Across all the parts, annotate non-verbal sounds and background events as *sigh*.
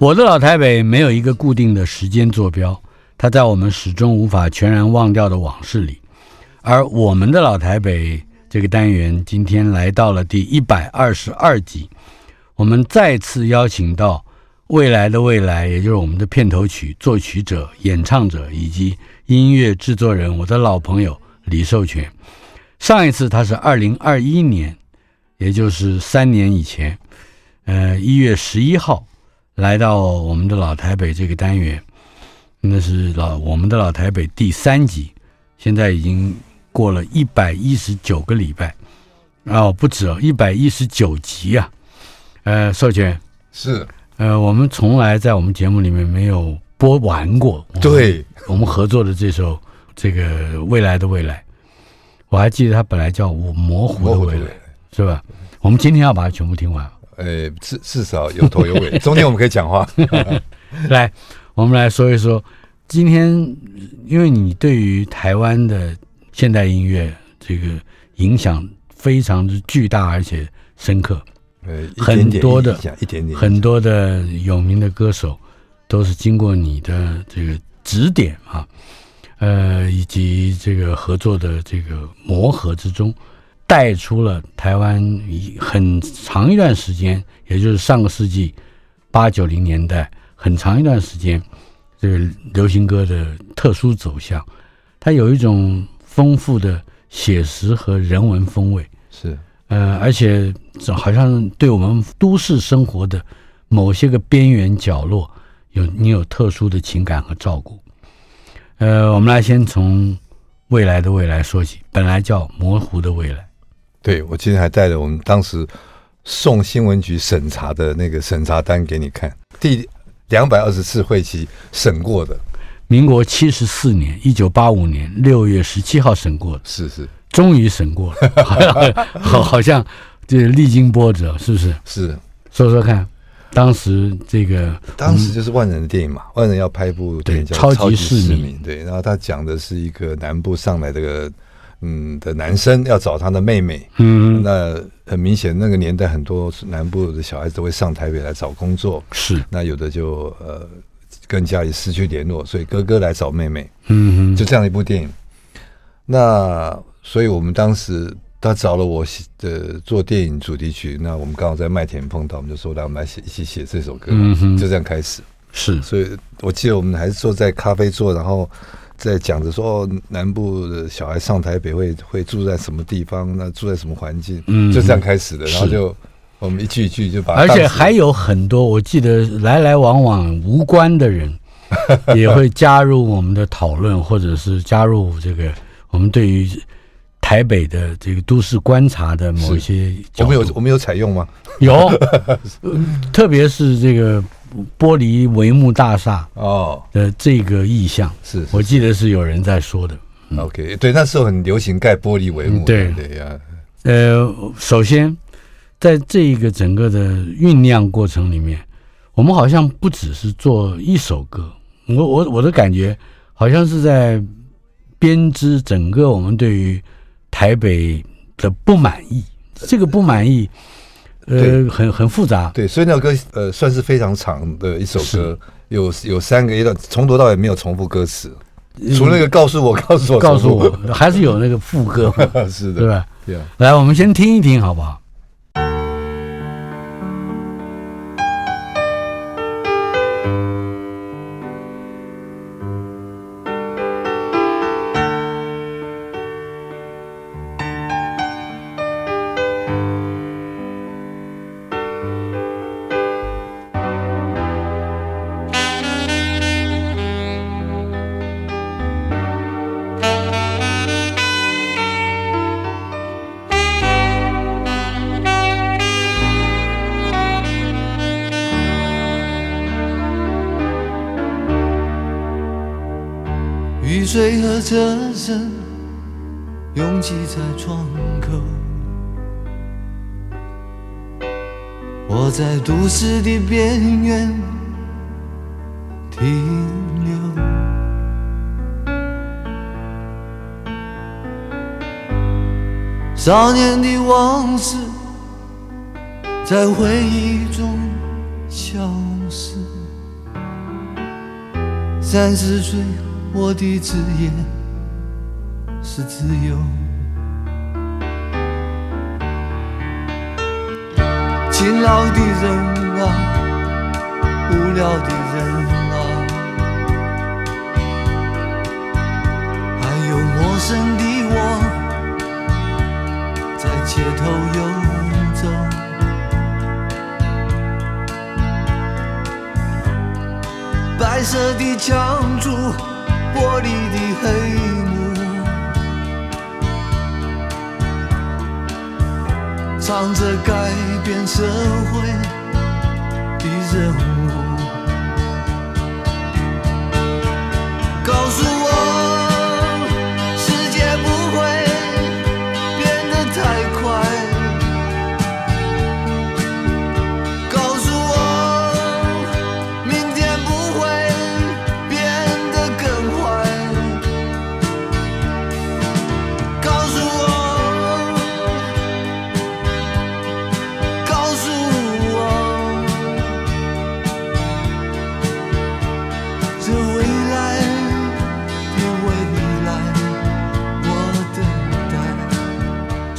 我的老台北没有一个固定的时间坐标，它在我们始终无法全然忘掉的往事里。而我们的老台北这个单元今天来到了第一百二十二集，我们再次邀请到未来的未来，也就是我们的片头曲作曲者、演唱者以及音乐制作人，我的老朋友李寿全。上一次他是二零二一年，也就是三年以前。呃，一月十一号来到我们的老台北这个单元，那是老我们的老台北第三集，现在已经过了一百一十九个礼拜，哦，不止哦，一百一十九集啊。呃，授权是，呃，我们从来在我们节目里面没有播完过，对，我们合作的这首这个未来的未来，我还记得它本来叫我模糊的未来，是吧？我们今天要把它全部听完。呃，至至少有头有尾，中间我们可以讲话。*laughs* 来，我们来说一说，今天因为你对于台湾的现代音乐这个影响非常之巨大，而且深刻。呃，很多的一点点，很多的有名的歌手都是经过你的这个指点啊，呃，以及这个合作的这个磨合之中。带出了台湾很长一段时间，也就是上个世纪八九零年代很长一段时间，这个流行歌的特殊走向，它有一种丰富的写实和人文风味，是呃，而且好像对我们都市生活的某些个边缘角落有你有特殊的情感和照顾。呃，我们来先从未来的未来说起，本来叫模糊的未来。对，我今天还带了我们当时送新闻局审查的那个审查单给你看，第两百二十次会期审过的，民国七十四年，一九八五年六月十七号审过的，是是，终于审过了，*laughs* 好，好像这历经波折，是不是？是，说说看，当时这个，当时就是万人的电影嘛，嗯、万人要拍一部电影叫《超级市民》，对，然后他讲的是一个南部上来这个。嗯，的男生要找他的妹妹，嗯，那很明显，那个年代很多南部的小孩子都会上台北来找工作，是，那有的就呃跟家里失去联络，所以哥哥来找妹妹，嗯，就这样一部电影。那所以我们当时他找了我的做电影主题曲，那我们刚好在麦田碰到，我们就说来我们来写一起写这首歌，嗯哼，就这样开始，是，所以我记得我们还是坐在咖啡座，然后。在讲着说，南部的小孩上台北会会住在什么地方？那住在什么环境？嗯，就这样开始的。然后就我们一句一句就把，而且还有很多，我记得来来往往无关的人 *laughs* 也会加入我们的讨论，或者是加入这个我们对于台北的这个都市观察的某一些。我们有我们有采用吗？有，*laughs* 特别是这个。玻璃帷幕大厦哦的这个意象，是我记得是有人在说的。OK，对，那时候很流行盖玻璃帷幕。对对呀，呃，首先在这一个整个的酝酿过程里面，我们好像不只是做一首歌，我我我的感觉好像是在编织整个我们对于台北的不满意，这个不满意，呃，很很复杂。对，所以那首歌呃算是非常长的一首歌，有有三个一段，从头到尾没有重复歌词，除了那个告诉我，告诉我，告诉我，还是有那个副歌，*laughs* 是的，对吧？对啊。来，我们先听一听，好不好？少年的往事在回忆中消失，三十岁。我的职业是自由，勤劳的人啊，无聊的人街头游走，白色的墙柱。玻璃的黑幕，唱着改变社会的任务，告诉我。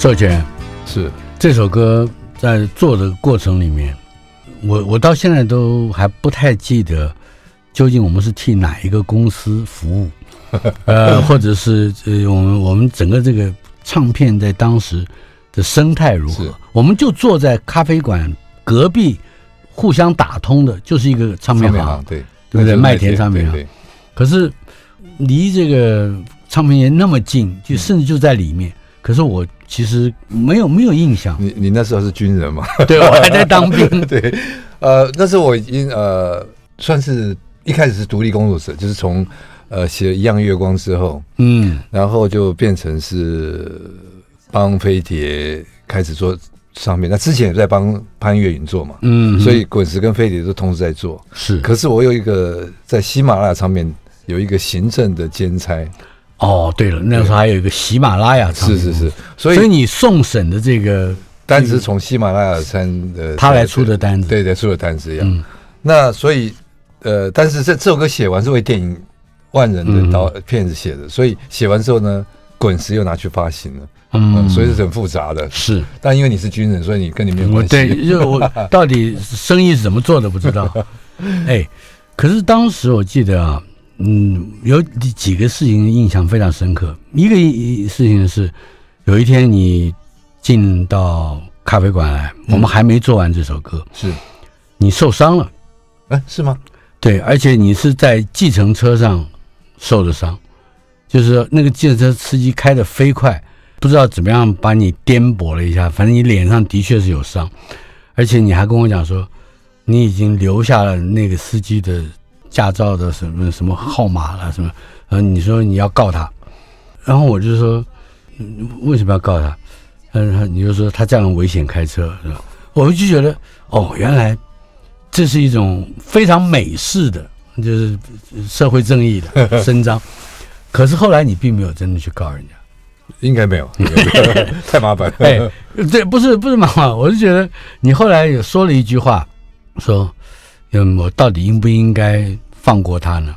授权是这首歌在做的过程里面，我我到现在都还不太记得究竟我们是替哪一个公司服务，*laughs* 呃，或者是呃我们我们整个这个唱片在当时的生态如何？我们就坐在咖啡馆隔壁，互相打通的，就是一个唱片行，对对不对？麦田唱片行。可是离这个唱片业那么近，就甚至就在里面。可是我其实没有没有印象。你你那时候是军人嘛？*laughs* 对，我还在当兵。*laughs* 对，呃，那时候我已经呃算是一开始是独立工作者，就是从呃写一样月光之后，嗯，然后就变成是帮飞碟开始做上面。那之前也在帮潘越云做嘛，嗯，所以滚石跟飞碟都同时在做。是，可是我有一个在喜马拉雅上面有一个行政的兼差。哦，对了，那时候还有一个喜马拉雅唱片，是是是，所以所以你送审的这个单子是从喜马拉雅山的他来出的单子，对对，出的单子一样。嗯、那所以呃，但是这这首歌写完是为电影《万人》的导片子写的，嗯、所以写完之后呢，滚石又拿去发行了，嗯，嗯，所以是很复杂的。是，但因为你是军人，所以你跟你没有关系。对，因为我到底生意是怎么做的不知道。*laughs* 哎，可是当时我记得啊。嗯，有几个事情印象非常深刻。一个事情是，有一天你进到咖啡馆来，我们还没做完这首歌，是你受伤了，哎，是吗？对，而且你是在计程车上受的伤，就是那个计程车司机开的飞快，不知道怎么样把你颠簸了一下，反正你脸上的确是有伤，而且你还跟我讲说，你已经留下了那个司机的。驾照的什么什么号码了什么？嗯，你说你要告他，然后我就说，为什么要告他？嗯，你就说他这样危险开车是吧？我就觉得哦，原来这是一种非常美式的，就是社会正义的 *laughs* 伸张。可是后来你并没有真的去告人家，应该没有，*laughs* 太麻烦。哎，对，不是不是麻烦，我是觉得你后来也说了一句话，说，嗯，我到底应不应该放过他呢？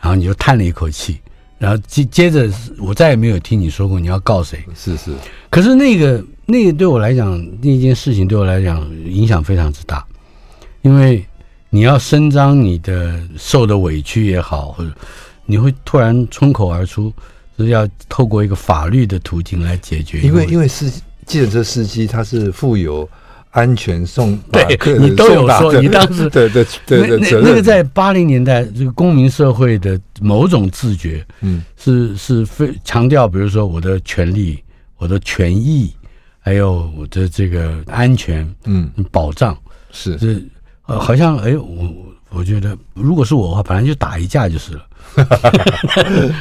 然后你就叹了一口气，然后接接着我再也没有听你说过你要告谁。是是，可是那个那个对我来讲，那件事情对我来讲影响非常之大，因为你要伸张你的受的委屈也好，或者你会突然冲口而出。是要透过一个法律的途径来解决，因为因为司计程车司机他是负有安全送对，*laughs* 你都有说，你当时 *laughs* 对对对对，那那个在八零年代这个公民社会的某种自觉，嗯，是是非强调，比如说我的权利、我的权益，还有我的这个安全，嗯，保障是。这呃，好像哎，我我觉得如果是我的话，本来就打一架就是了。*laughs*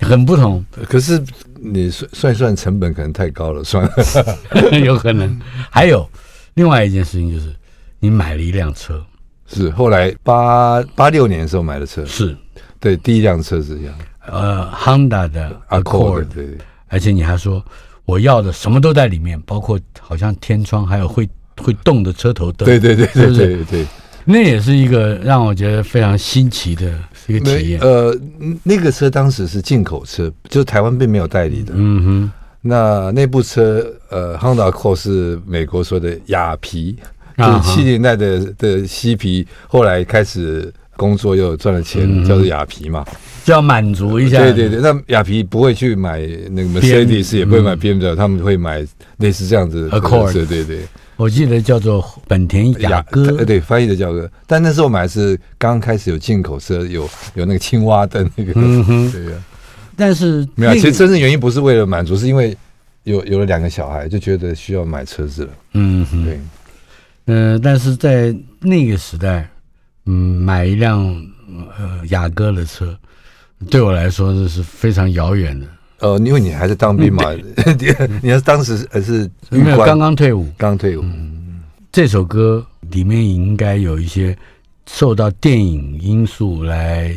很不同，可是你算算一算成本可能太高了，算了，*laughs* 有可能。还有另外一件事情就是，你买了一辆车，是后来八八六年的时候买的车，是。对第一辆车是这样，呃，Honda 的 Accord，对，而且你还说我要的什么都在里面，包括好像天窗，还有会会动的车头灯，对对对对对对。那也是一个让我觉得非常新奇的一个体验。呃，那个车当时是进口车，就是台湾并没有代理的。嗯哼。那那部车，呃，Honda Accord 是美国说的雅皮，就是七零年代的的嬉皮，后来开始工作又赚了钱，叫做雅皮嘛，就要满足一下。对对对，那雅皮不会去买那个 Mercedes，也不会买 BMW，他们会买类似这样子的 Accord。对对对。我记得叫做本田雅阁，对，翻译的叫做。但那时候买的是刚开始有进口车，有有那个青蛙的那个。嗯哼，对呀。但是没有，其实真正原因不是为了满足，是因为有有了两个小孩，就觉得需要买车子了。嗯哼，对。嗯，但是在那个时代，嗯，买一辆呃雅阁的车，对我来说这是非常遥远的。呃，因为你还是当兵嘛，*laughs* 你你要当时还是没有刚刚退伍，刚退伍。嗯，这首歌里面应该有一些受到电影因素来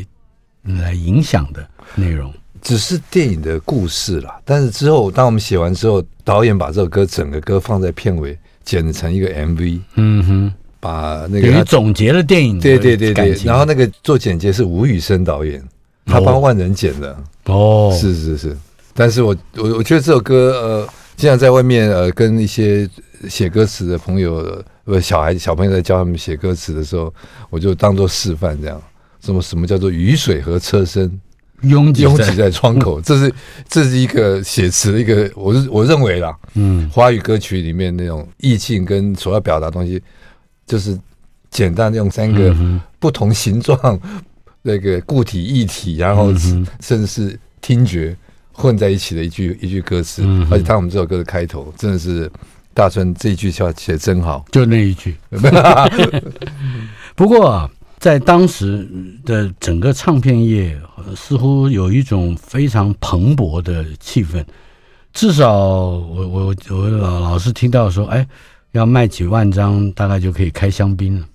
来影响的内容，只是电影的故事啦。但是之后，当我们写完之后，导演把这首歌整个歌放在片尾，剪成一个 MV。嗯哼，把那个等于总结了电影，对对对对。然后那个做剪接是吴宇森导演，他帮万人剪的。哦，是是是。但是我我我觉得这首歌呃，经常在外面呃跟一些写歌词的朋友呃小孩小朋友在教他们写歌词的时候，我就当做示范这样。什么什么叫做雨水和车身拥挤拥挤在窗口？这是这是一个写词的一个，我是我认为啦，嗯，华语歌曲里面那种意境跟所要表达的东西，就是简单用三个不同形状那个固体液体，然后甚至是听觉。混在一起的一句一句歌词，嗯、而且他我们这首歌的开头，真的是大春这一句话写得真好，就那一句。*laughs* 不过啊，在当时的整个唱片业，似乎有一种非常蓬勃的气氛。至少我我我老老是听到说，哎，要卖几万张，大概就可以开香槟了。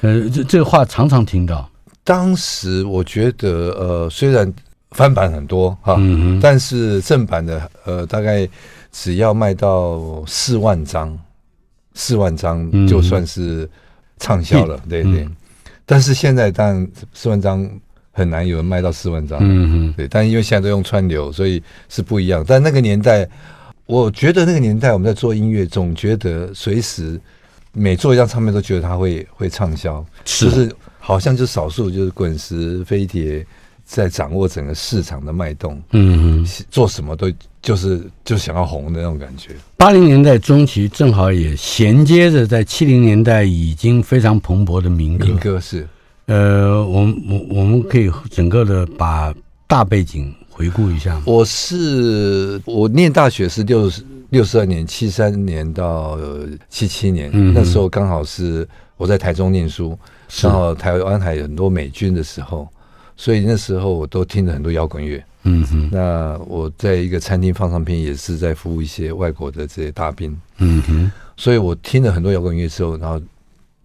呃，这这个话常常听到。当时我觉得，呃，虽然。翻版很多哈，嗯、但是正版的呃，大概只要卖到四万张，四万张就算是畅销了，嗯、对对。嗯、但是现在当然四万张很难有人卖到四万张，嗯哼对。但因为现在都用川流，所以是不一样。但那个年代，我觉得那个年代我们在做音乐，总觉得随时每做一张唱片都觉得它会会畅销，是就是好像就少数就是滚石飞碟。在掌握整个市场的脉动，嗯哼，做什么都就是就想要红的那种感觉。八零年代中期正好也衔接着在七零年代已经非常蓬勃的民歌。民歌是，呃，我们我我们可以整个的把大背景回顾一下。我是我念大学是六十六十二年，七三年到七七年，嗯、那时候刚好是我在台中念书，然后台湾还有很多美军的时候。所以那时候我都听了很多摇滚乐，嗯哼。那我在一个餐厅放唱片，也是在服务一些外国的这些大兵，嗯哼。所以我听了很多摇滚乐之后，然后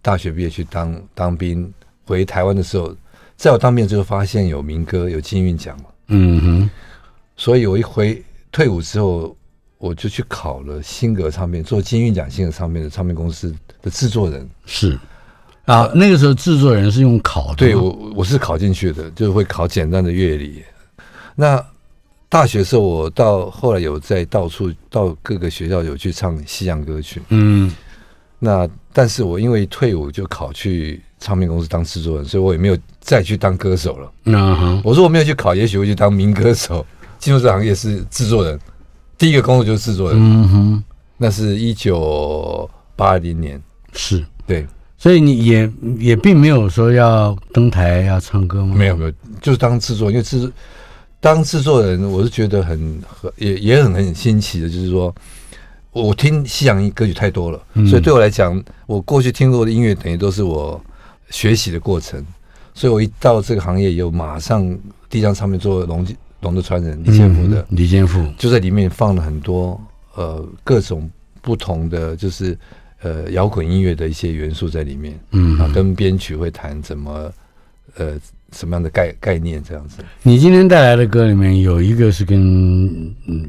大学毕业去当当兵，回台湾的时候，在我当兵之后发现有民歌，有金韵奖嘛，嗯哼。所以我一回退伍之后，我就去考了新格唱片，做金韵奖新格唱片的唱片公司的制作人。是啊，那个时候制作人是用考的。对，我我是考进去的，就是会考简单的乐理。那大学时候，我到后来有在到处到各个学校有去唱西洋歌曲。嗯，那但是我因为退伍就考去唱片公司当制作人，所以我也没有再去当歌手了。嗯哼，我说我没有去考，也许会去当民歌手。进入这行业是制作人，第一个工作就是制作人。嗯哼，那是一九八零年，是对，所以你也也并没有说要登台要唱歌吗？没有没有，就是当制作，因为制。当制作人，我是觉得很很也也很很新奇的，就是说，我听西洋歌曲太多了，嗯、所以对我来讲，我过去听过的音乐等于都是我学习的过程，所以我一到这个行业，以后马上第一张唱片做龙龙的传人李健福的，李健福就在里面放了很多呃各种不同的就是呃摇滚音乐的一些元素在里面，嗯，啊，跟编曲会谈怎么呃。什么样的概概念这样子？你今天带来的歌里面有一个是跟嗯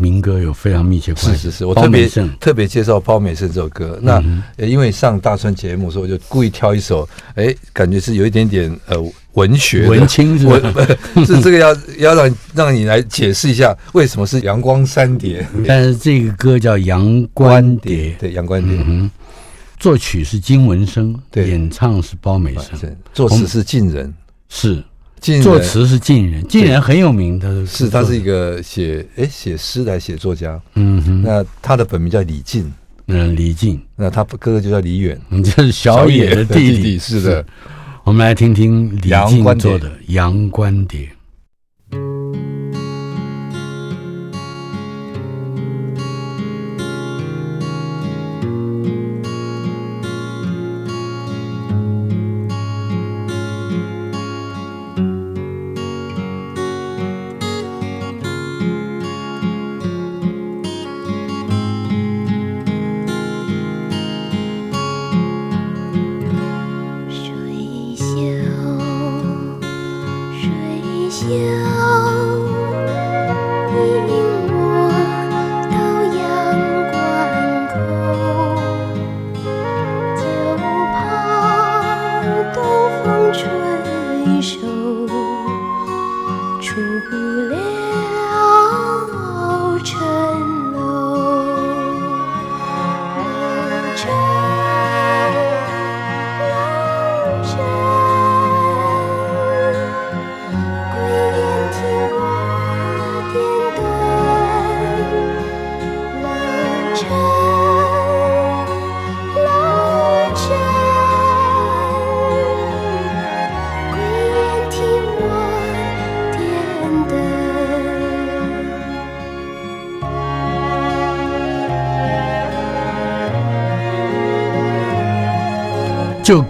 民歌有非常密切关系。是是是，我特别特别介绍《包美胜》这首歌。那因为上大川节目，所以我就故意挑一首，哎，感觉是有一点点呃文学文青是吧？*laughs* 是这个要要让让你来解释一下为什么是阳光三叠？但是这个歌叫《阳关叠》，对，《阳关叠》。嗯，作曲是金文生，对，演唱是包美胜，作词是晋人。是，作词是晋人，晋人很有名的，是他是一个写哎写诗的写作家，嗯哼，那他的本名叫李靖，嗯，李靖，那他哥哥就叫李远，你这是小野的弟弟，是的，我们来听听李晋做的《阳关叠》。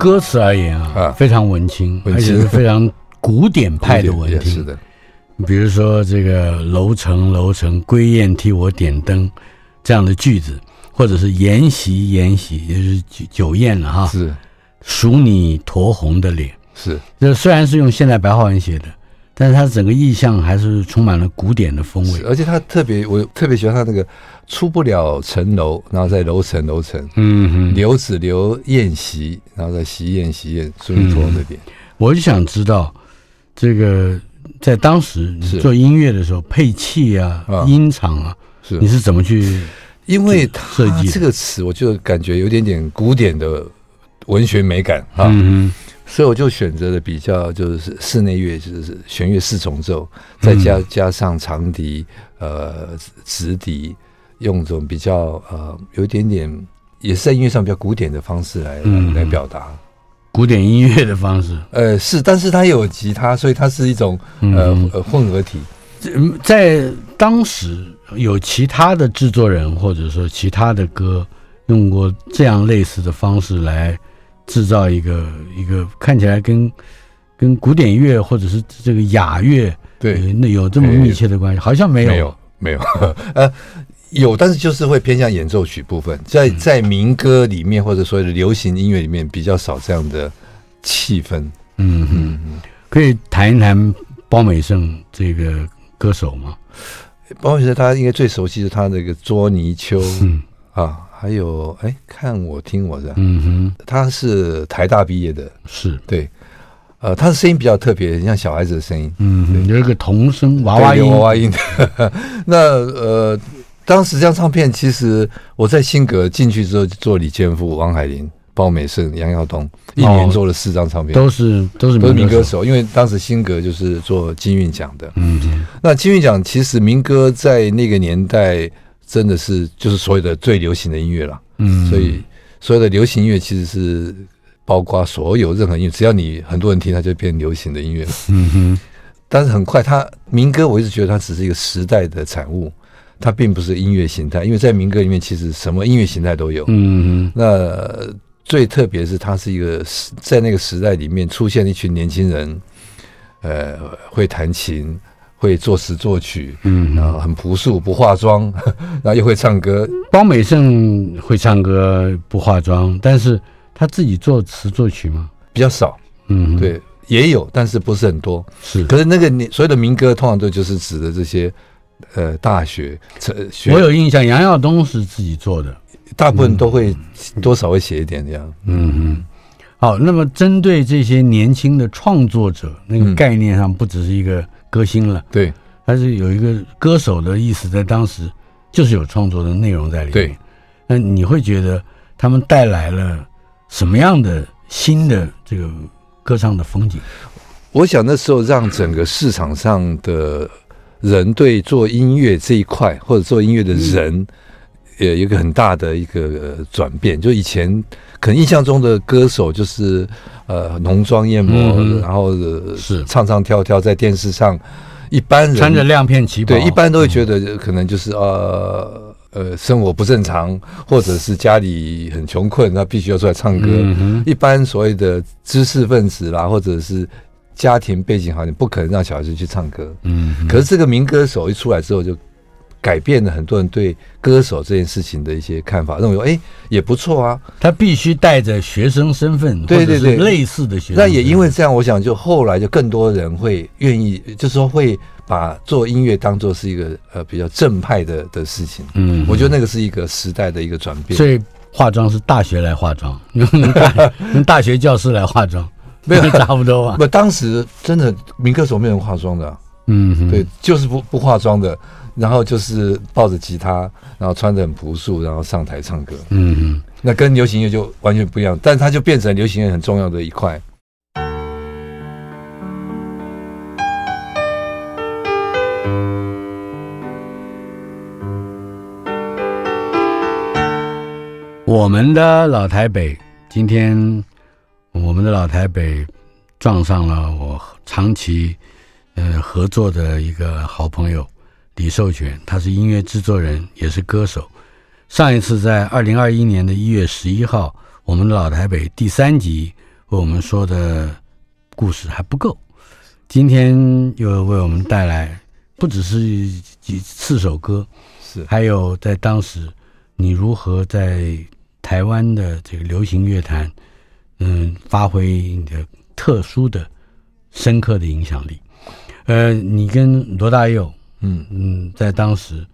歌词而言啊，啊非常文青，文青而且是非常古典派的 *laughs* 文青。是的，比如说这个“楼层楼层，归雁替我点灯”这样的句子，或者是“筵席筵席”，也就是酒酒宴了哈。是，数你酡红的脸。是，这虽然是用现代白话文写的。但是它整个意象还是充满了古典的风味，而且它特别，我特别喜欢它那个出不了城楼，然后在楼层楼层，嗯哼，留子留宴席，然后在席宴席宴，数你酡红的脸。我就想知道，这个在当时做音乐的时候，配器啊、音场啊，是你是怎么去？因为它这个词，我就感觉有点点古典的文学美感啊。嗯所以我就选择了比较就是室内乐，就是弦乐四重奏，再加加上长笛、呃直笛，用这种比较呃有一点点也是在音乐上比较古典的方式来、嗯、来表达古典音乐的方式。呃，是，但是它有吉他，所以它是一种呃混合体。在当时有其他的制作人或者说其他的歌用过这样类似的方式来。制造一个一个看起来跟跟古典乐或者是这个雅乐对。那有这么密切的关系，好像没有。没有没有。*laughs* 呃有，但是就是会偏向演奏曲部分，在在民歌里面或者所谓的流行音乐里面比较少这样的气氛。嗯嗯嗯，可以谈一谈包美胜这个歌手吗？包美胜他应该最熟悉的他那个捉泥鳅，嗯。啊，还有哎，看我听我的，嗯哼，他是台大毕业的，是。对，呃，他的声音比较特别，很像小孩子的声音，嗯，有一个童声娃娃音，娃娃音。*laughs* 那呃，当时这张唱片其实我在新格进去之后，就做李健富、王海林。包美胜、杨耀东一年做了四张唱片，都是都是都是民歌手。因为当时新格就是做金韵奖的，嗯，那金韵奖其实民歌在那个年代真的是就是所有的最流行的音乐了，嗯，所以所有的流行音乐其实是包括所有任何音乐，只要你很多人听，它就变流行的音乐了，嗯哼。但是很快，它民歌我一直觉得它只是一个时代的产物，它并不是音乐形态，因为在民歌里面其实什么音乐形态都有，嗯哼，那。最特别是，它是一个在那个时代里面出现了一群年轻人，呃，会弹琴，会作词作曲，嗯，然后很朴素，不化妆，*laughs* 然后又会唱歌。包美胜会唱歌，不化妆，但是他自己作词作曲吗？比较少，嗯，对，也有，但是不是很多。是，可是那个你所有的民歌，通常都就是指的这些，呃，大学，学。我有印象，杨耀东是自己做的。大部分都会多少会写一点这样，嗯嗯。好，那么针对这些年轻的创作者，那个概念上不只是一个歌星了，对，但是有一个歌手的意思，在当时就是有创作的内容在里面。对，那你会觉得他们带来了什么样的新的这个歌唱的风景？我想那时候让整个市场上的人对做音乐这一块，或者做音乐的人。呃有一个很大的一个转变，就以前可能印象中的歌手就是呃浓妆艳抹，嗯、然后是唱唱跳跳在电视上，一般人穿着亮片旗袍，对，一般都会觉得可能就是呃呃生活不正常，或者是家里很穷困，那必须要出来唱歌。嗯、一般所谓的知识分子啦，或者是家庭背景好，你不可能让小孩子去唱歌。嗯，可是这个民歌手一出来之后就。改变了很多人对歌手这件事情的一些看法，认为哎也不错啊，他必须带着学生身份，对对对，类似的学生。那也因为这样，我想就后来就更多人会愿意，就是说会把做音乐当做是一个呃比较正派的的事情。嗯，我觉得那个是一个时代的一个转变。所以化妆是大学来化妆，用大用大学教师来化妆，没有 *laughs* 差不多吧？不，当时真的民歌手没有人化妆的啊，嗯，对，就是不不化妆的。然后就是抱着吉他，然后穿得很朴素，然后上台唱歌。嗯嗯，那跟流行乐就完全不一样，但它就变成流行乐很重要的一块。我们的老台北，今天我们的老台北撞上了我长期呃合作的一个好朋友。李寿全，他是音乐制作人，也是歌手。上一次在二零二一年的一月十一号，我们的老台北第三集为我们说的故事还不够，今天又为我们带来不只是几四首歌，是还有在当时你如何在台湾的这个流行乐坛，嗯，发挥你的特殊的、深刻的影响力。呃，你跟罗大佑。嗯嗯，在当时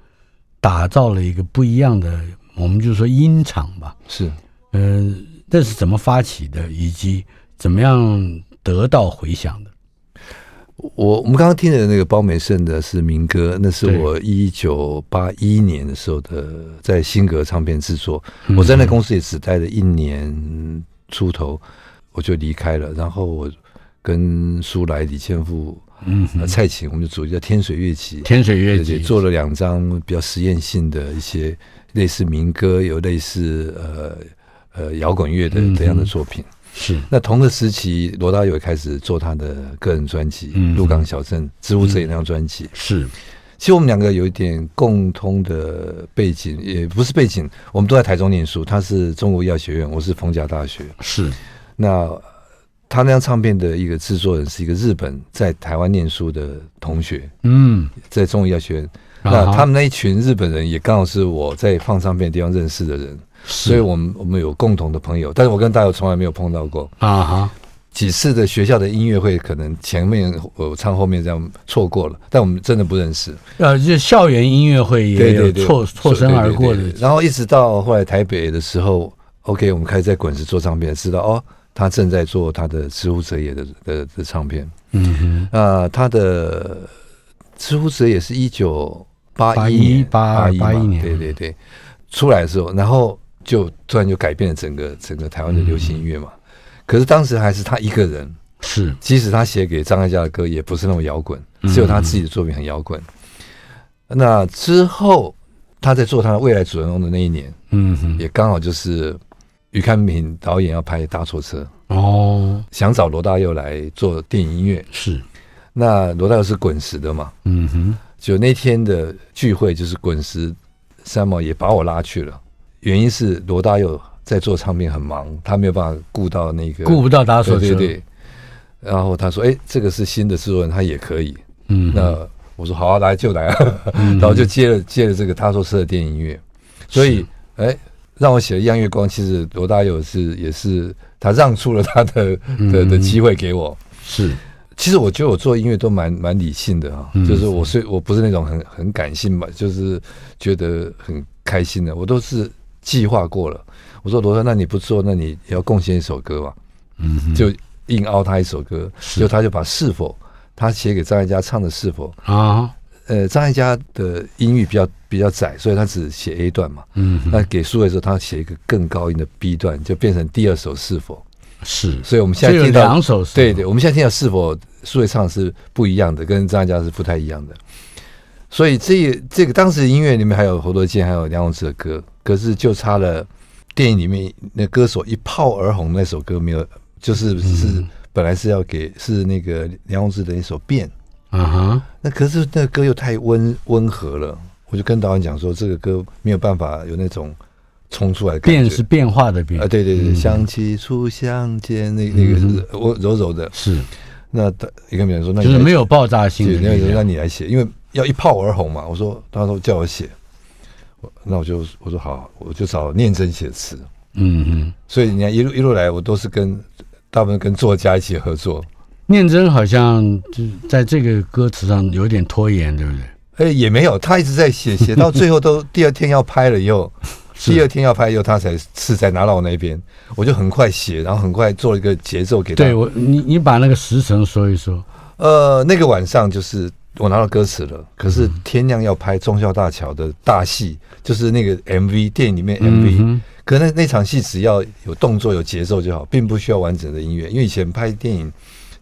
打造了一个不一样的，我们就说音场吧。是，嗯、呃，这是怎么发起的，以及怎么样得到回响的？我我们刚刚听的那个包美胜的是民歌，那是我一九八一年的时候的在新格唱片制作。我在那公司也只待了一年出头，我就离开了。然后我跟苏来、李千富。嗯，蔡琴，我们就组一个天水乐集，天水乐集做了两张比较实验性的一些类似民歌，有类似呃呃摇滚乐的这样的作品。是。那同个时期，罗大佑也开始做他的个人专辑，嗯，《鹿港小镇》《植物这一张专辑。是。其实我们两个有一点共通的背景，也不是背景，我们都在台中念书。他是中国医药学院，我是逢甲大学。是。那。他那张唱片的一个制作人是一个日本在台湾念书的同学，嗯，在中医药学院。那他们那一群日本人也刚好是我在放唱片的地方认识的人，所以我们我们有共同的朋友。但是我跟大佑从来没有碰到过啊哈。几次的学校的音乐会，可能前面我唱后面这样错过了，但我们真的不认识。呃，就校园音乐会也有错错身而过的。然后一直到后来台北的时候，OK，我们开始在滚石做唱片，知道哦，他正在做他的《知乎者也》的的的唱片。嗯哼，啊，他的《知乎者也》是一九八一八八一年，对对对，出来的时候，然后就突然就改变了整个整个台湾的流行音乐嘛。嗯可是当时还是他一个人，是。即使他写给张艾嘉的歌也不是那种摇滚，只有他自己的作品很摇滚。那之后他在做他的未来主人翁的那一年，嗯哼，也刚好就是余康敏导演要拍《搭错车》哦，想找罗大佑来做电影音乐。是，那罗大佑是滚石的嘛，嗯哼，就那天的聚会就是滚石三毛也把我拉去了，原因是罗大佑。在做唱片很忙，他没有办法顾到那个，顾不到搭错车。对对对。然后他说：“哎，这个是新的制作人，他也可以。”嗯，那我说：“好啊，来就来啊。嗯” *laughs* 然后就接了接了这个搭错车的电影音乐。所以，哎，让我写了《样月光》，其实罗大佑是也是他让出了他的的的机会给我。是，其实我觉得我做音乐都蛮蛮理性的啊，就是我是我不是那种很很感性吧，就是觉得很开心的，我都是计划过了。我说罗大，那你不做，那你也要贡献一首歌吧？嗯，就硬凹他一首歌，就他就把《是否》他写给张艾嘉唱的《是否》啊，呃，张艾嘉的音域比较比较窄，所以他只写 A 段嘛。嗯，那给苏的时候，他写一个更高音的 B 段，就变成第二首《是否》。是，所以我们现在听到两首是，对对，我们现在听到《是否》苏芮唱的是不一样的，跟张艾嘉是不太一样的。所以这这个当时音乐里面还有侯德健，还有梁咏芝的歌，可是就差了。电影里面那歌手一炮而红那首歌没有，就是是本来是要给是那个梁咏芝的一首《变》啊哈，那可是那个歌又太温温和了，我就跟导演讲说这个歌没有办法有那种冲出来的感觉。变是变化的变。啊，对对对，想起初相见那那个是温柔柔的，是。那一个演员说那就是没有爆炸性的，那个让你来写，因为要一炮而红嘛。我说他说叫我写。那我就我说好，我就找念真写词，嗯嗯，所以你看一路一路来，我都是跟大部分跟作家一起合作。念真好像就在这个歌词上有点拖延，对不对？哎，也没有，他一直在写，写到最后都第二天要拍了以后，*laughs* 第二天要拍以后，他才是才拿到我那边，我就很快写，然后很快做一个节奏给他。对我，你你把那个时辰说一说。呃，那个晚上就是。我拿到歌词了，可是天亮要拍忠孝大桥的大戏，就是那个 MV 电影里面 MV，、嗯、可那那场戏只要有动作有节奏就好，并不需要完整的音乐，因为以前拍电影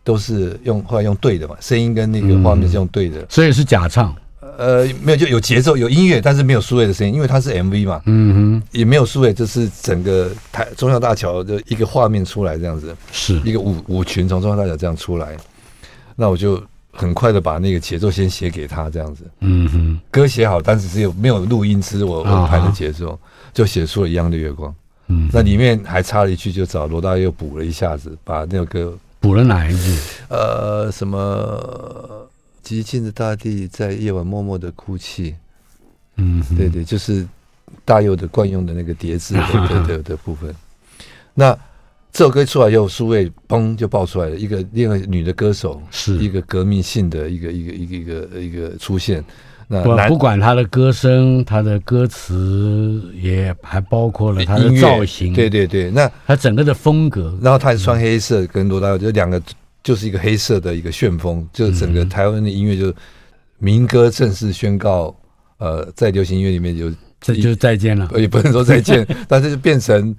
都是用后来用对的嘛，声音跟那个画面是用对的，所以是假唱。呃，没有就有节奏有音乐，但是没有苏芮的声音，因为它是 MV 嘛，嗯哼，也没有苏芮，就是整个台中央大桥的一个画面出来这样子，是。一个舞舞群从中央大桥这样出来，那我就。很快的把那个节奏先写给他，这样子，嗯哼，歌写好，但是只有没有录音，是我我拍的节奏，就写出了一样的月光，嗯，那里面还插了一句，就找罗大佑补了一下子，把那首歌补了哪一句？呃，什么寂静的大地在夜晚默默的哭泣，嗯，对对，就是大佑的惯用的那个叠字的 *laughs* 的的部分，那。这首歌出来以后，苏芮嘣就爆出来了，一个另外女的歌手，是一个革命性的一个一个一个一个一个出现。那不不管他的歌声，他的歌词，也还包括了他的造型。对对对，那他整个的风格。然后她穿黑色，跟罗大佑就两个就是一个黑色的一个旋风，就整个台湾的音乐就民歌正式宣告，呃，在流行音乐里面有这就是再见了，也不能说再见，*laughs* 但是就变成。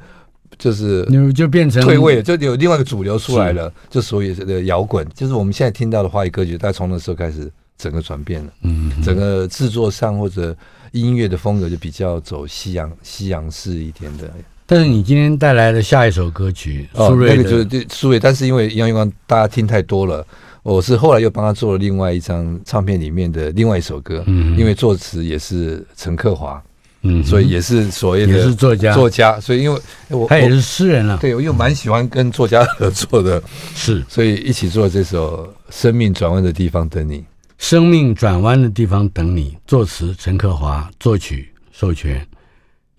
就是就变成退位，就有另外一个主流出来了，就属于这个摇滚，就是我们现在听到的华语歌曲，大概从那时候开始整个转变了。嗯，整个制作上或者音乐的风格就比较走西洋西洋式一点的。但是你今天带来的下一首歌曲，苏芮那个就是对苏芮，但是因为《杨玉光》大家听太多了，我是后来又帮他做了另外一张唱片里面的另外一首歌，嗯，因为作词也是陈克华。嗯，所以也是所谓的，也是作家，作家。所以因为我他也是诗人了，对，我又蛮喜欢跟作家合作的，是，所以一起做这首《生命转弯的地方等你》。生命转弯的地方等你，作词陈克华，作曲授权，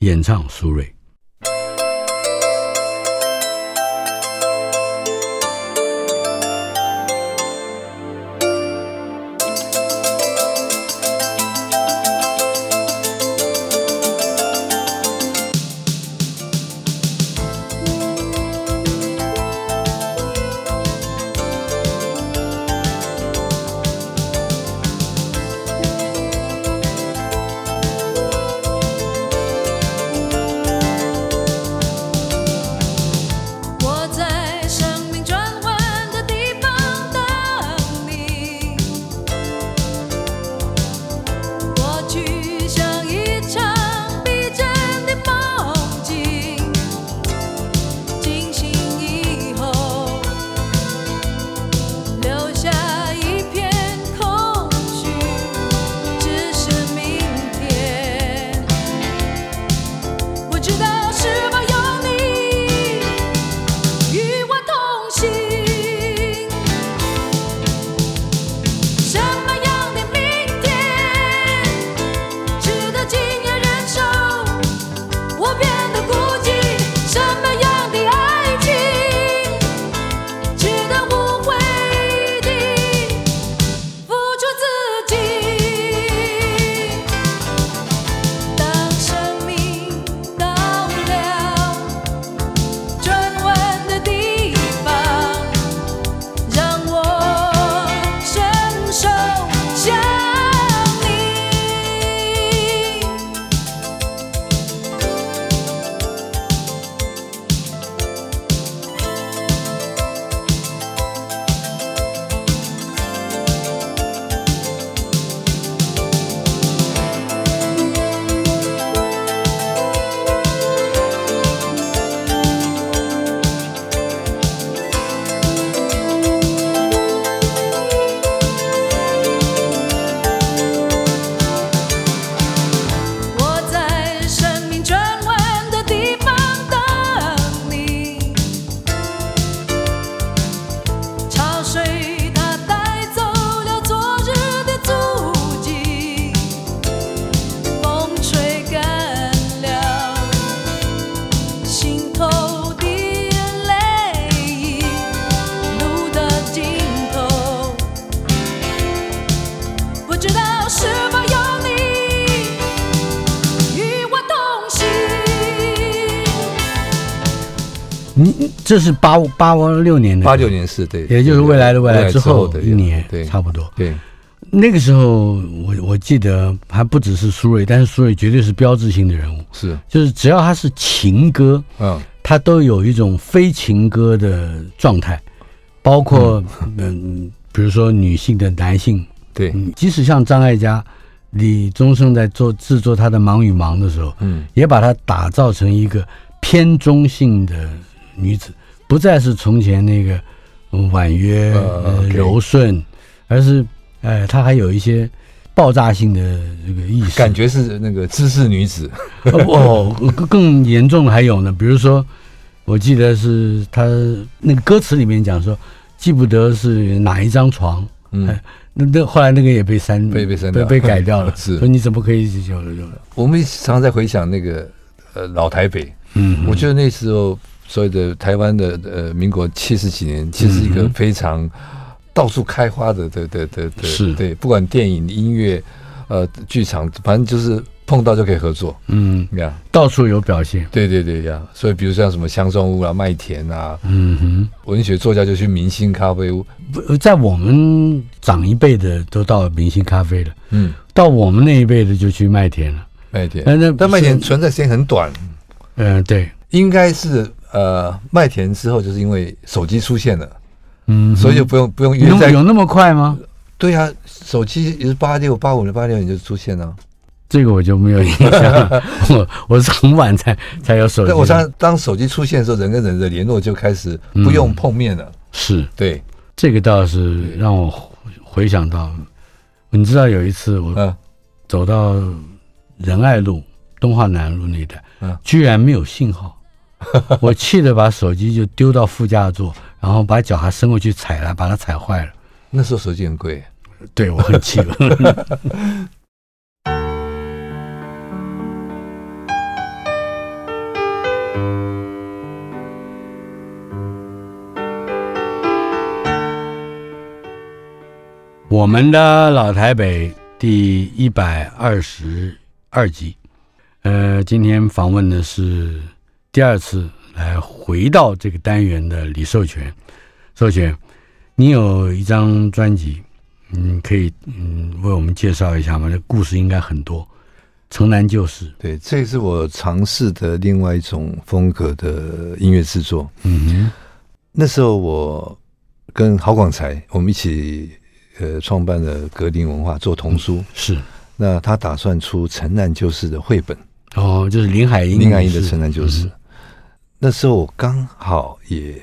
演唱苏芮。这是八八六年的，八九年是对，也就是未来的未来之后的一年，对，差不多。对，那个时候我我记得还不只是苏芮，但是苏芮绝对是标志性的人物，是，就是只要他是情歌，嗯，他都有一种非情歌的状态，包括嗯，比如说女性的、男性，对，即使像张艾嘉。李宗盛在做制作他的《忙与忙》的时候，嗯，也把她打造成一个偏中性的女子，不再是从前那个婉约、呃、柔顺，而是，呃，她还有一些爆炸性的这个意思，感觉是那个知识女子。哦，更严重的还有呢，比如说，我记得是她那个歌词里面讲说，记不得是哪一张床，嗯。那那后来那个也被删，被被删掉被改掉了。*laughs* 是，说你怎么可以有了有了？我们常常在回想那个呃老台北，嗯，我觉得那时候所谓的台湾的呃民国七十几年，其实是一个非常到处开花的对对对对，是。对，不管电影、音乐、呃剧场，反正就是。碰到就可以合作，嗯，呀，到处有表现，对对对呀，所以比如像什么香松屋啊、麦田啊，嗯哼，文学作家就去明星咖啡屋，不，在我们长一辈的都到明星咖啡了，嗯，到我们那一辈的就去麦田了，麦田，但但麦田存在时间很短，嗯，对，应该是呃麦田之后就是因为手机出现了，嗯，所以就不用不用约在，有那么快吗？对呀，手机也是八六八五的八六年就出现了。这个我就没有印象，*laughs* 我我是很晚才才有手机。我当当手机出现的时候，人跟人的联络就开始不用碰面了。嗯、是对，这个倒是让我回想到，你知道有一次我走到仁爱路、东华南路那一带，居然没有信号，*laughs* 我气得把手机就丢到副驾座，然后把脚还伸过去踩了，把它踩坏了。那时候手机很贵，对，我很气了。*laughs* 我们的老台北第一百二十二集，呃，今天访问的是第二次来回到这个单元的李寿全。寿全，你有一张专辑，嗯，可以嗯为我们介绍一下吗？这故事应该很多，《城南旧事》。对，这是我尝试的另外一种风格的音乐制作。嗯哼，那时候我跟郝广才我们一起。呃，创办了格林文化做童书，嗯、是。那他打算出《城南旧事》的绘本，哦，就是林海音，林海音的《城南旧事》。那时候我刚好也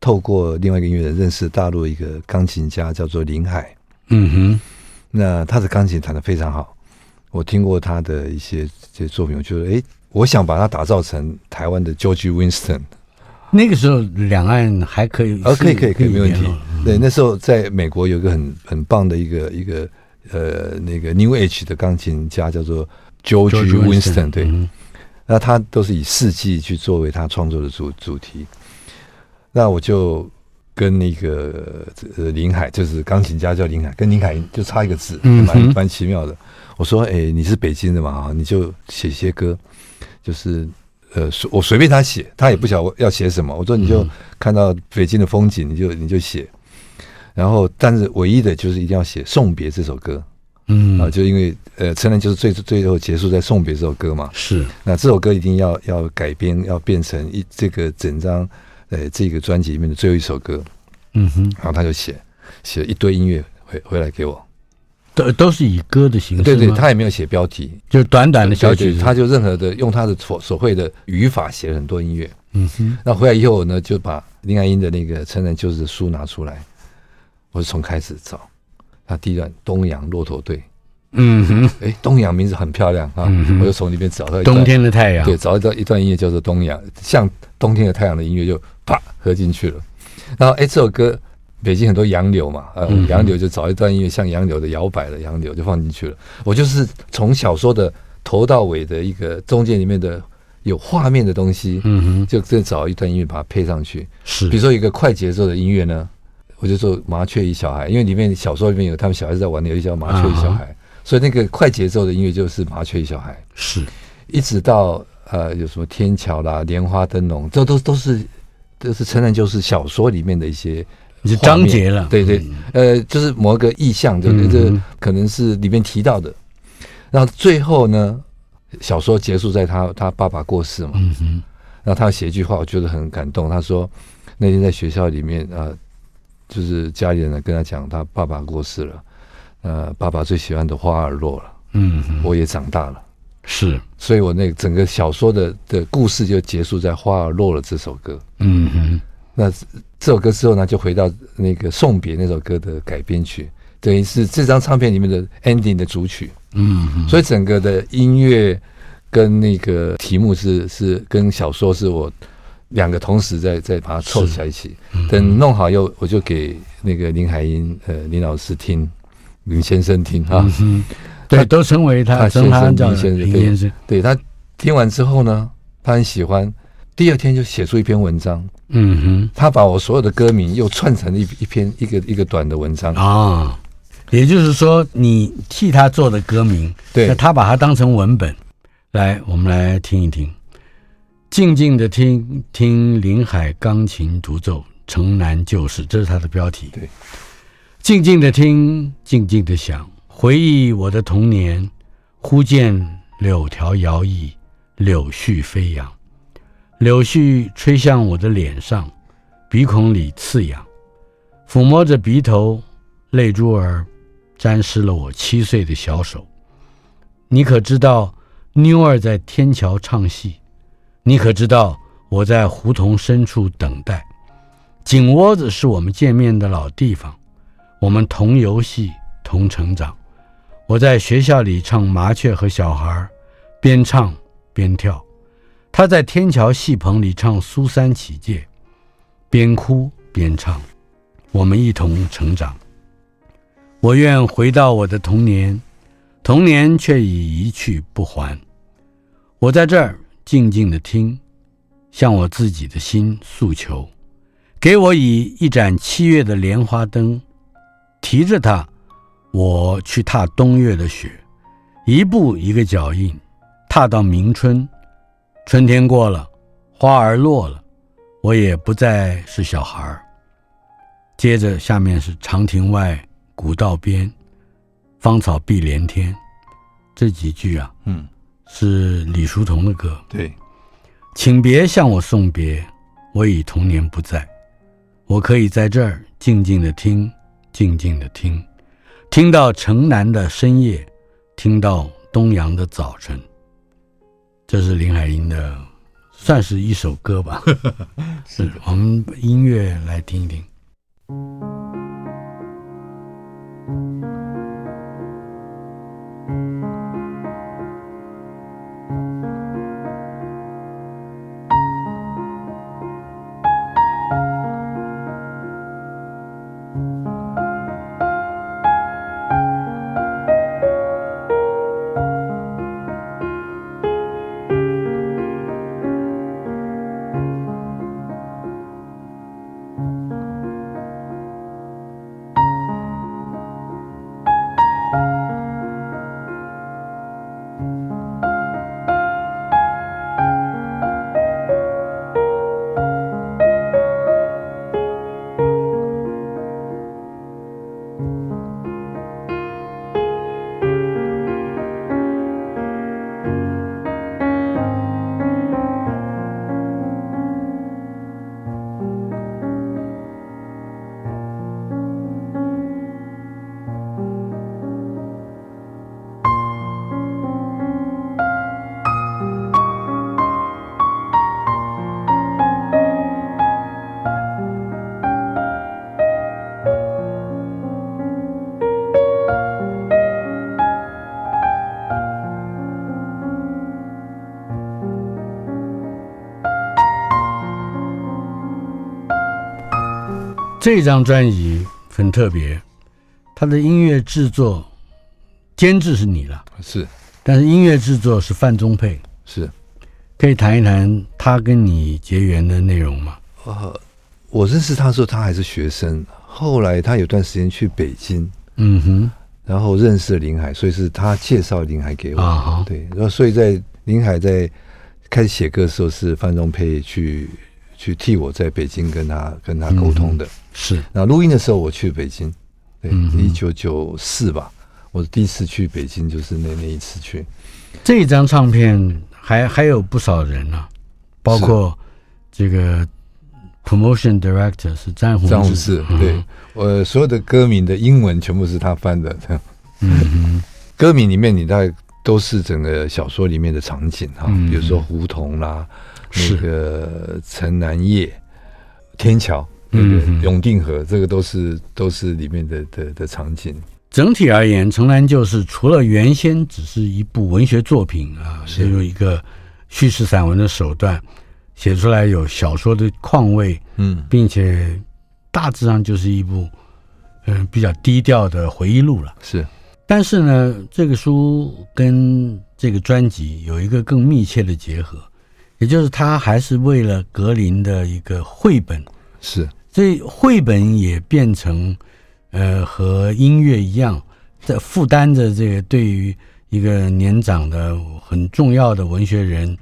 透过另外一个音乐人认识大陆一个钢琴家，叫做林海。嗯哼，那他的钢琴弹得非常好，我听过他的一些这些作品，我觉得，哎，我想把它打造成台湾的 George Winston。那个时候两岸还可以，呃，可以可以可以没问题。对，那时候在美国有一个很很棒的一个一个呃那个 New Age 的钢琴家叫做 George Winston，对，那他都是以四季去作为他创作的主主题。那我就跟那个呃林海，就是钢琴家叫林海，跟林海就差一个字，蛮蛮奇妙的。我说，哎，你是北京的嘛？啊你就写些歌，就是。呃，我随便他写，他也不晓得我要写什么。我说你就看到北京的风景，你就你就写。然后，但是唯一的就是一定要写《送别》这首歌。嗯啊，就因为呃，承认就是最最后结束在《送别》这首歌嘛。是。那这首歌一定要要改编，要变成一这个整张呃这个专辑里面的最后一首歌。嗯哼。然后他就写写了一堆音乐回回来给我。都都是以歌的形式，对对，他也没有写标题，就是短短的小曲子，他就任何的用他的所所会的语法写了很多音乐。嗯哼，那回来以后呢，就把林爱音的那个《城南旧事》的书拿出来，我就从开始找。他第一段《东洋骆驼队》，嗯哼，哎，东洋名字很漂亮啊，我又从里面找到冬天的太阳，对，找到一段音乐叫做《东洋》，像冬天的太阳的音乐就啪合进去了。然后哎，这首歌。北京很多洋流嘛，呃，洋流就找一段音乐，像洋流的摇摆的洋流就放进去了。我就是从小说的头到尾的一个中间里面的有画面的东西，嗯哼，就再找一段音乐把它配上去。是，比如说一个快节奏的音乐呢，我就做《麻雀与小孩》，因为里面小说里面有他们小孩子在玩的游戏叫《麻雀与小孩》，所以那个快节奏的音乐就是《麻雀与小孩》。是，一直到呃有什么天桥啦、莲花灯笼，这都都是。都是承认就是小说里面的一些是章节了，对对，呃，就是某一个意象，对不对？这可能是里面提到的。然后最后呢，小说结束在他他爸爸过世嘛，嗯哼，然后他写一句话，我觉得很感动。他说那天在学校里面啊，就是家里人呢跟他讲，他爸爸过世了，呃，爸爸最喜欢的花儿落了，嗯，我也长大了。是，所以我那整个小说的的故事就结束在《花儿落了》这首歌。嗯哼，那这首歌之后呢，就回到那个送别那首歌的改编曲，等于是这张唱片里面的 ending 的主曲。嗯哼，所以整个的音乐跟那个题目是是跟小说是我两个同时再再把它凑起来一起。嗯、等弄好以后，我就给那个林海音呃林老师听，林先生听哈。嗯对，都称为他，称他叫林先生。对，他听完之后呢，他很喜欢，第二天就写出一篇文章。嗯哼，他把我所有的歌名又串成一一篇一个一个短的文章啊。也就是说，你替他做的歌名，对，那他把它当成文本。来，我们来听一听，静静的听听林海钢琴独奏《城南旧事》，这是他的标题。对，静静的听，静静的想。回忆我的童年，忽见柳条摇曳，柳絮飞扬，柳絮吹向我的脸上，鼻孔里刺痒，抚摸着鼻头，泪珠儿沾湿了我七岁的小手。你可知道妞儿在天桥唱戏？你可知道我在胡同深处等待？井窝子是我们见面的老地方，我们同游戏，同成长。我在学校里唱麻雀和小孩，边唱边跳；他在天桥戏棚里唱苏三起解，边哭边唱。我们一同成长。我愿回到我的童年，童年却已一去不还。我在这儿静静地听，向我自己的心诉求，给我以一盏七月的莲花灯，提着它。我去踏冬月的雪，一步一个脚印，踏到明春。春天过了，花儿落了，我也不再是小孩儿。接着下面是长亭外，古道边，芳草碧连天。这几句啊，嗯，是李叔同的歌。对，请别向我送别，我已童年不在，我可以在这儿静静的听，静静的听。听到城南的深夜，听到东阳的早晨，这是林海音的，算是一首歌吧。*laughs* 是我们音乐来听一听。这张专辑很特别，它的音乐制作、监制是你了，是，但是音乐制作是范宗沛，是，可以谈一谈他跟你结缘的内容吗？呃，我认识他的时候，他还是学生，后来他有段时间去北京，嗯哼，然后认识了林海，所以是他介绍林海给我，啊、对，然后所以在林海在开始写歌的时候，是范宗沛去。去替我在北京跟他跟他沟通的。嗯、是，那录音的时候我去北京，对，一九九四吧，我第一次去北京就是那那一次去。这一张唱片还还有不少人呢、啊，包括这个 promotion director 是詹宏詹宏志，对，我所有的歌名的英文全部是他翻的，这样。嗯，*laughs* 歌名里面你大概都是整个小说里面的场景哈，嗯、比如说胡同啦，是那个城南夜、天桥、那个永定河，这个都是都是里面的的的场景。整体而言，《城南旧事》除了原先只是一部文学作品啊，是。用一个叙事散文的手段写出来，有小说的况味，嗯，并且大致上就是一部嗯、呃、比较低调的回忆录了。是，但是呢，这个书跟这个专辑有一个更密切的结合，也就是他还是为了格林的一个绘本，是，所以绘本也变成。呃，和音乐一样，在负担着这个对于一个年长的很重要的文学人，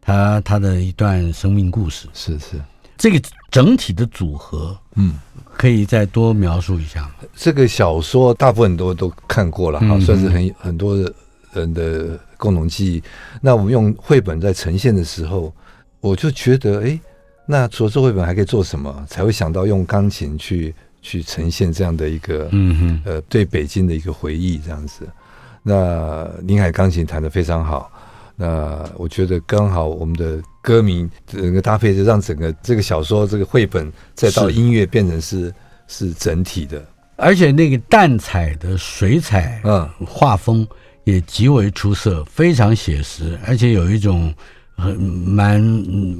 他他的一段生命故事。是是，这个整体的组合，嗯，可以再多描述一下吗？这个小说大部分都都看过了，哈、嗯，算是很很多人的共同记忆。那我们用绘本在呈现的时候，我就觉得，哎，那除了做绘本还可以做什么？才会想到用钢琴去。去呈现这样的一个，嗯哼，呃，对北京的一个回忆，这样子。那林海钢琴弹得非常好，那我觉得刚好我们的歌名整个搭配，就让整个这个小说、这个绘本再到音乐变成是是，是整体的，而且那个淡彩的水彩，嗯，画风也极为出色，非常写实，而且有一种很蛮，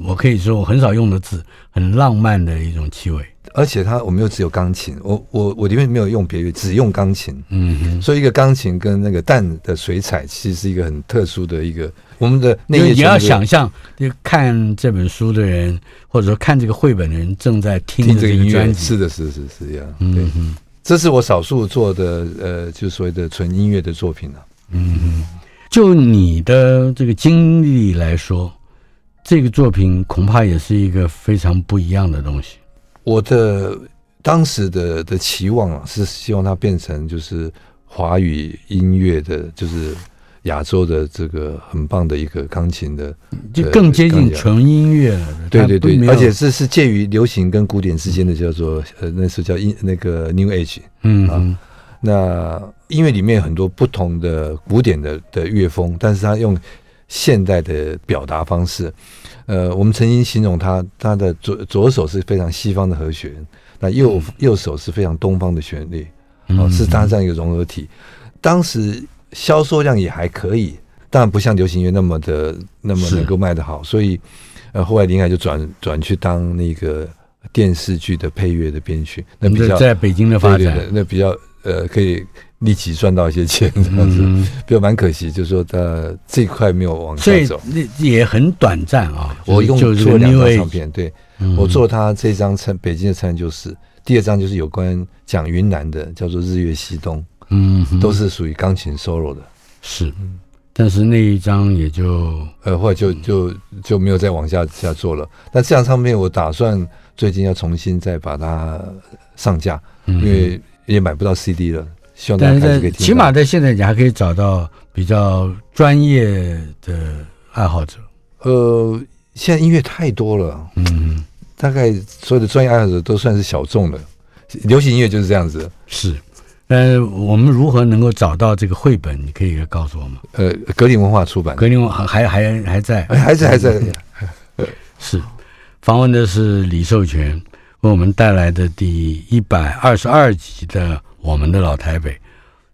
我可以说我很少用的字，很浪漫的一种气味。而且它我们又只有钢琴，我我我里面没有用别乐，只用钢琴。嗯哼，所以一个钢琴跟那个蛋的水彩，其实是一个很特殊的一个我们的那。你要想象，就看这本书的人，或者说看这个绘本的人，正在听，这个音乐。是的，是的是是这样。嗯，这是我少数做的呃，就所谓的纯音乐的作品了。嗯哼，就你的这个经历来说，这个作品恐怕也是一个非常不一样的东西。我的当时的的期望啊，是希望它变成就是华语音乐的，就是亚洲的这个很棒的一个钢琴的，就更接近纯音乐了。对对对，而且这是介于流行跟古典之间的，叫做呃，那时候叫音那个 New Age。嗯啊，那音乐里面有很多不同的古典的的乐风，但是他用现代的表达方式。呃，我们曾经形容他，他的左左手是非常西方的和弦，那右右手是非常东方的旋律，哦，是搭这样一个融合体。当时销售量也还可以，当然不像流行乐那么的那么能够卖得好，所以呃，后来林海就转转去当那个电视剧的配乐的编曲，那比较在北京的发展，那比较呃可以。立即赚到一些钱，这样子。比较蛮可惜，就是说他这一块没有往下走，那也很短暂啊。我用做两张唱片，对，我做他这张城北京的城南旧事，第二张就是有关讲云南的，叫做日月西东，嗯，都是属于钢琴 solo 的，是，但是那一张也就呃，后来就就就没有再往下下做了。但这张唱片我打算最近要重新再把它上架，因为也买不到 CD 了。希望大家还是在起码在现在，你还可以找到比较专业的爱好者。呃，现在音乐太多了，嗯，大概所有的专业爱好者都算是小众的。流行音乐就是这样子。是，呃，我们如何能够找到这个绘本？你可以告诉我吗？呃，格林文化出版，格林文化还还还在，还在还在。*laughs* 是，访问的是李寿全，为我们带来的第一百二十二集的。我们的老台北，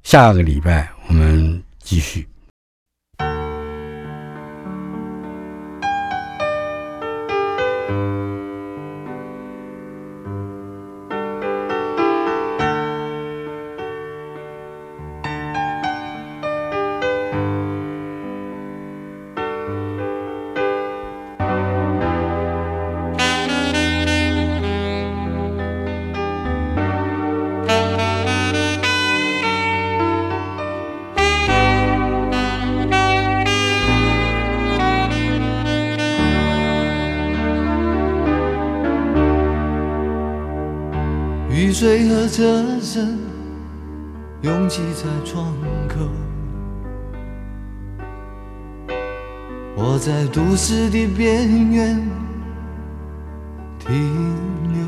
下个礼拜我们继续。在都市的边缘停留。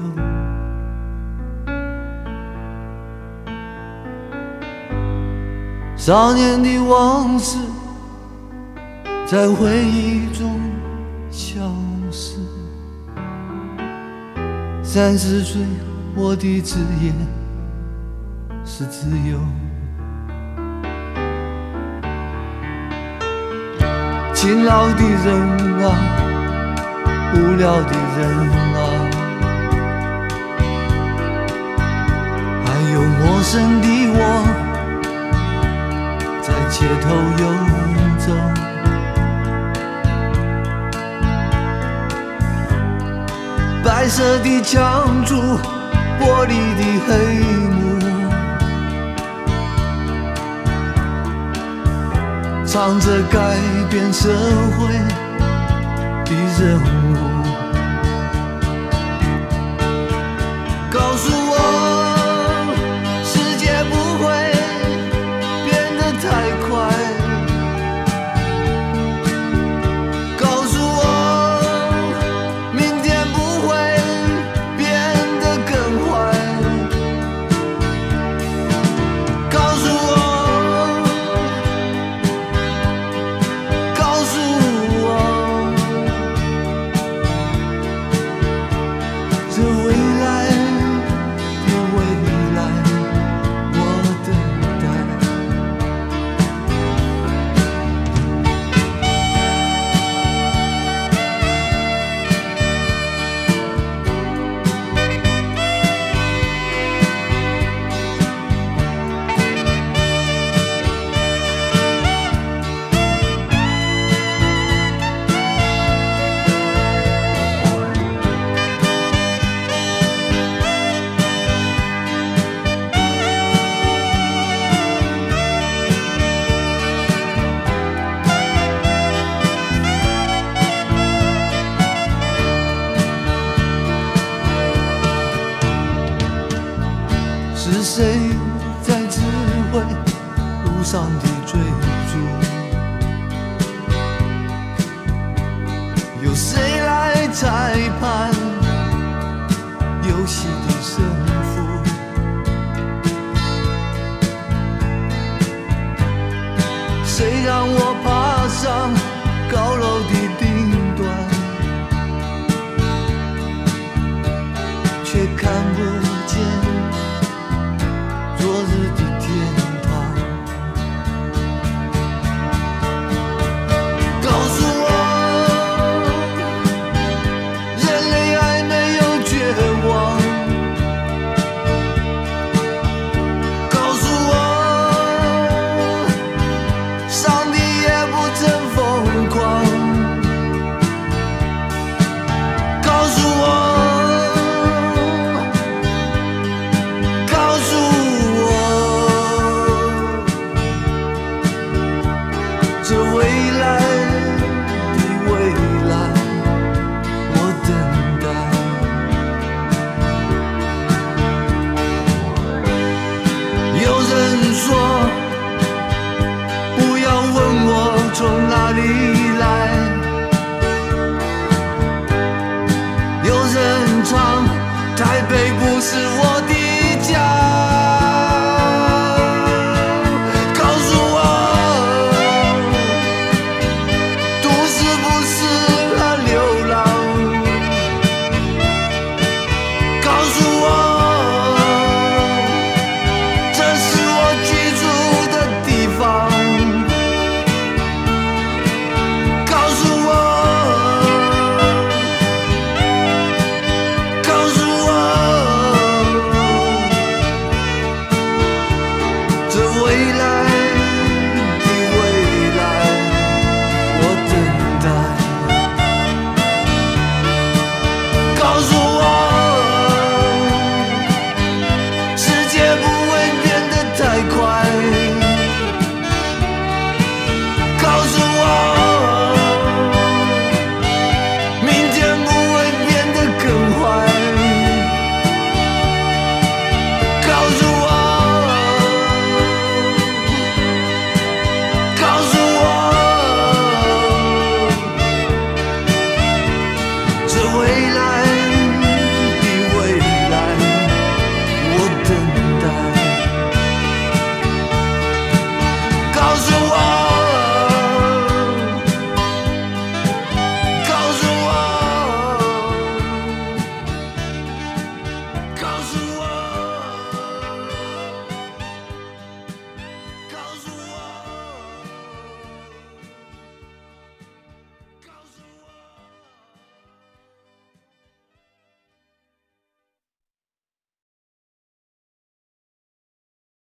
少年的往事在回忆中消失。三十岁，我的职业是自由。勤劳的人啊，无聊的人啊，还有陌生的我。在街头游走，白色的墙柱，玻璃的黑幕，忙着改变社会的任谁在指挥路上的追？você.